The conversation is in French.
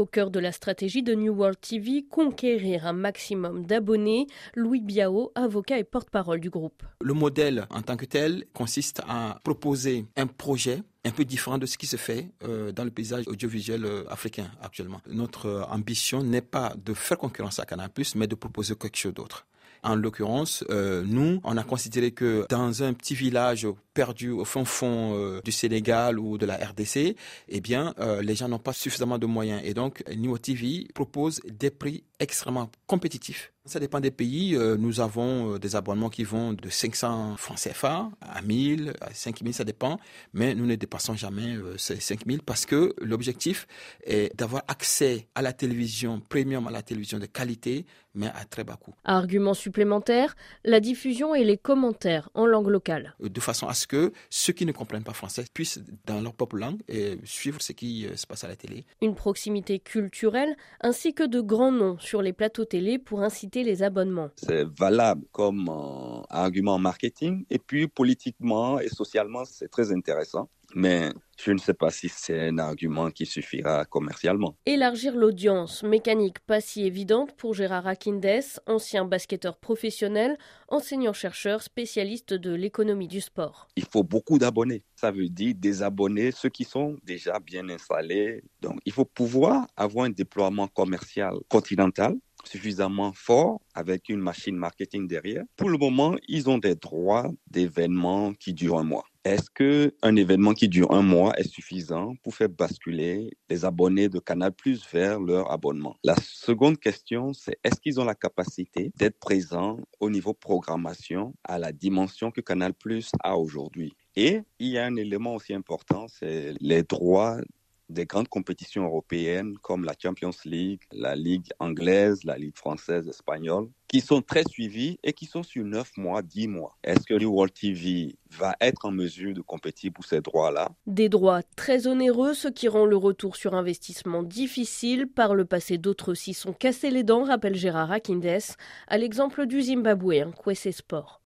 Au cœur de la stratégie de New World TV, conquérir un maximum d'abonnés, Louis Biao, avocat et porte-parole du groupe. Le modèle en tant que tel consiste à proposer un projet un peu différent de ce qui se fait euh, dans le paysage audiovisuel euh, africain actuellement. Notre euh, ambition n'est pas de faire concurrence à Canal+, mais de proposer quelque chose d'autre. En l'occurrence, euh, nous, on a considéré que dans un petit village perdu au fond fond euh, du Sénégal ou de la RDC, eh bien, euh, les gens n'ont pas suffisamment de moyens. Et donc, Nimo TV propose des prix extrêmement compétitifs. Ça dépend des pays. nous avons des abonnements qui vont de 500 francs CFA à 1000, à 5000, ça dépend. Mais nous ne dépassons jamais ces 5000 parce que l'objectif est d'avoir accès à la télévision premium, à la télévision de qualité, mais à très bas coût. Argument supplémentaire, la diffusion et les commentaires en langue locale. De façon à ce que ceux qui ne comprennent pas français puissent, dans leur propre langue, suivre ce qui euh, se passe à la télé. Une proximité culturelle ainsi que de grands noms sur les plateaux télé pour inciter les abonnements. C'est valable comme euh, argument marketing et puis politiquement et socialement, c'est très intéressant. Mais je ne sais pas si c'est un argument qui suffira commercialement. Élargir l'audience, mécanique pas si évidente pour Gérard Akindes, ancien basketteur professionnel, enseignant-chercheur, spécialiste de l'économie du sport. Il faut beaucoup d'abonnés. Ça veut dire désabonner ceux qui sont déjà bien installés. Donc il faut pouvoir avoir un déploiement commercial continental suffisamment fort avec une machine marketing derrière. Pour le moment, ils ont des droits d'événements qui durent un mois. Est-ce que un événement qui dure un mois est suffisant pour faire basculer les abonnés de Canal+ vers leur abonnement? La seconde question, c'est est-ce qu'ils ont la capacité d'être présents au niveau programmation à la dimension que Canal+ a aujourd'hui? Et il y a un élément aussi important, c'est les droits des grandes compétitions européennes comme la Champions League, la Ligue anglaise, la Ligue française, espagnole, qui sont très suivies et qui sont sur 9 mois, 10 mois. Est-ce que World TV va être en mesure de compétir pour ces droits-là? Des droits très onéreux, ce qui rend le retour sur investissement difficile. Par le passé, d'autres s'y sont cassés les dents, rappelle Gérard Akindes, à l'exemple du Zimbabwe, Kwese Sport.